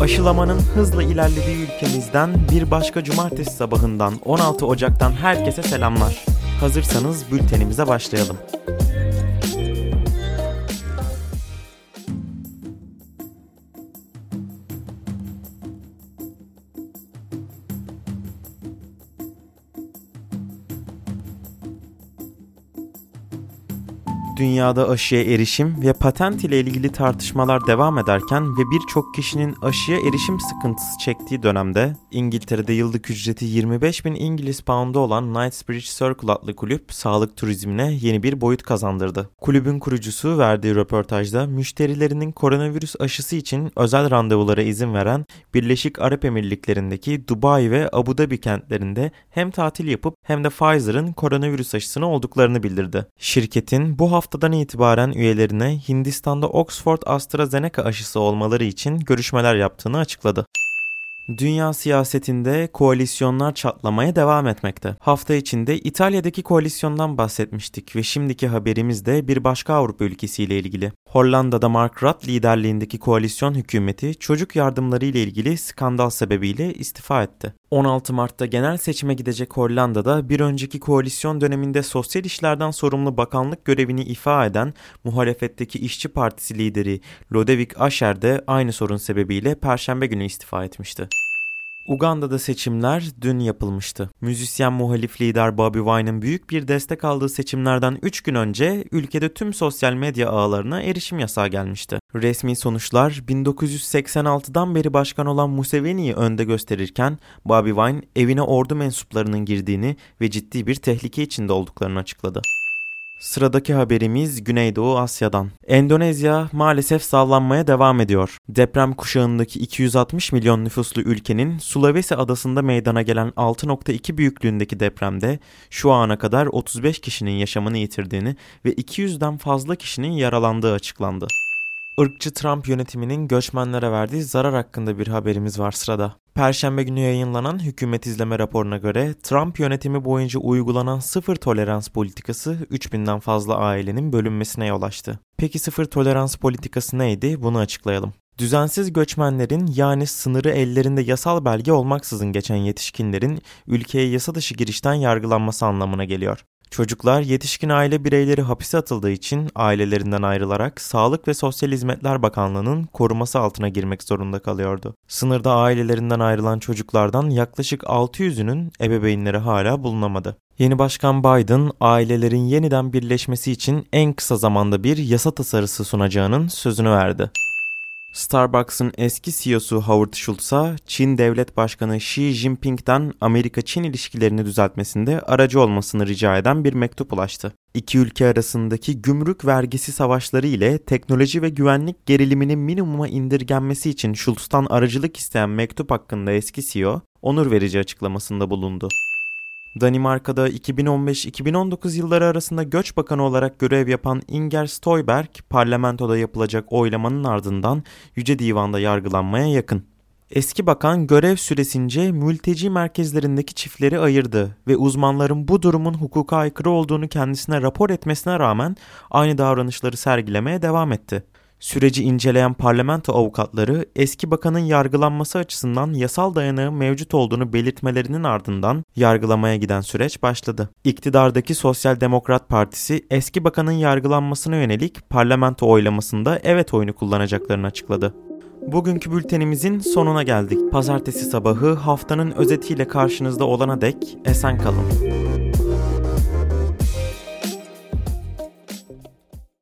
Aşılamanın hızla ilerlediği ülkemizden bir başka cumartesi sabahından 16 Ocak'tan herkese selamlar. Hazırsanız bültenimize başlayalım. Dünyada aşıya erişim ve patent ile ilgili tartışmalar devam ederken ve birçok kişinin aşıya erişim sıkıntısı çektiği dönemde İngiltere'de yıllık ücreti 25 bin İngiliz pound'u olan Knightsbridge Circle adlı kulüp sağlık turizmine yeni bir boyut kazandırdı. Kulübün kurucusu verdiği röportajda müşterilerinin koronavirüs aşısı için özel randevulara izin veren Birleşik Arap Emirlikleri'ndeki Dubai ve Abu Dhabi kentlerinde hem tatil yapıp hem de Pfizer'ın koronavirüs aşısını olduklarını bildirdi. Şirketin bu hafta haftadan itibaren üyelerine Hindistan'da Oxford AstraZeneca aşısı olmaları için görüşmeler yaptığını açıkladı. Dünya siyasetinde koalisyonlar çatlamaya devam etmekte. Hafta içinde İtalya'daki koalisyondan bahsetmiştik ve şimdiki haberimiz de bir başka Avrupa ülkesiyle ilgili. Hollanda'da Mark Rutte liderliğindeki koalisyon hükümeti çocuk yardımları ile ilgili skandal sebebiyle istifa etti. 16 Mart'ta genel seçime gidecek Hollanda'da bir önceki koalisyon döneminde sosyal işlerden sorumlu bakanlık görevini ifa eden muhalefetteki İşçi Partisi lideri Lodewijk Asscher de aynı sorun sebebiyle perşembe günü istifa etmişti. Uganda'da seçimler dün yapılmıştı. Müzisyen muhalif lider Bobby Wine'ın büyük bir destek aldığı seçimlerden 3 gün önce ülkede tüm sosyal medya ağlarına erişim yasağı gelmişti. Resmi sonuçlar 1986'dan beri başkan olan Museveni'yi önde gösterirken Bobby Wine evine ordu mensuplarının girdiğini ve ciddi bir tehlike içinde olduklarını açıkladı. Sıradaki haberimiz Güneydoğu Asya'dan. Endonezya maalesef sallanmaya devam ediyor. Deprem kuşağındaki 260 milyon nüfuslu ülkenin Sulawesi adasında meydana gelen 6.2 büyüklüğündeki depremde şu ana kadar 35 kişinin yaşamını yitirdiğini ve 200'den fazla kişinin yaralandığı açıklandı. Irkçı Trump yönetiminin göçmenlere verdiği zarar hakkında bir haberimiz var sırada. Perşembe günü yayınlanan hükümet izleme raporuna göre Trump yönetimi boyunca uygulanan sıfır tolerans politikası 3000'den fazla ailenin bölünmesine yol açtı. Peki sıfır tolerans politikası neydi? Bunu açıklayalım. Düzensiz göçmenlerin yani sınırı ellerinde yasal belge olmaksızın geçen yetişkinlerin ülkeye yasa dışı girişten yargılanması anlamına geliyor. Çocuklar yetişkin aile bireyleri hapise atıldığı için ailelerinden ayrılarak Sağlık ve Sosyal Hizmetler Bakanlığı'nın koruması altına girmek zorunda kalıyordu. Sınırda ailelerinden ayrılan çocuklardan yaklaşık 600'ünün ebeveynleri hala bulunamadı. Yeni Başkan Biden ailelerin yeniden birleşmesi için en kısa zamanda bir yasa tasarısı sunacağının sözünü verdi. Starbucks'ın eski CEO'su Howard Schultz'a Çin Devlet Başkanı Xi Jinping'den Amerika-Çin ilişkilerini düzeltmesinde aracı olmasını rica eden bir mektup ulaştı. İki ülke arasındaki gümrük vergisi savaşları ile teknoloji ve güvenlik geriliminin minimuma indirgenmesi için Schultz'tan aracılık isteyen mektup hakkında eski CEO, onur verici açıklamasında bulundu. Danimarka'da 2015-2019 yılları arasında göç bakanı olarak görev yapan Inger Støjberg, parlamentoda yapılacak oylamanın ardından Yüce Divan'da yargılanmaya yakın. Eski bakan görev süresince mülteci merkezlerindeki çiftleri ayırdı ve uzmanların bu durumun hukuka aykırı olduğunu kendisine rapor etmesine rağmen aynı davranışları sergilemeye devam etti. Süreci inceleyen parlamento avukatları eski bakanın yargılanması açısından yasal dayanağı mevcut olduğunu belirtmelerinin ardından yargılamaya giden süreç başladı. İktidardaki Sosyal Demokrat Partisi eski bakanın yargılanmasına yönelik parlamento oylamasında evet oyunu kullanacaklarını açıkladı. Bugünkü bültenimizin sonuna geldik. Pazartesi sabahı haftanın özetiyle karşınızda olana dek esen kalın.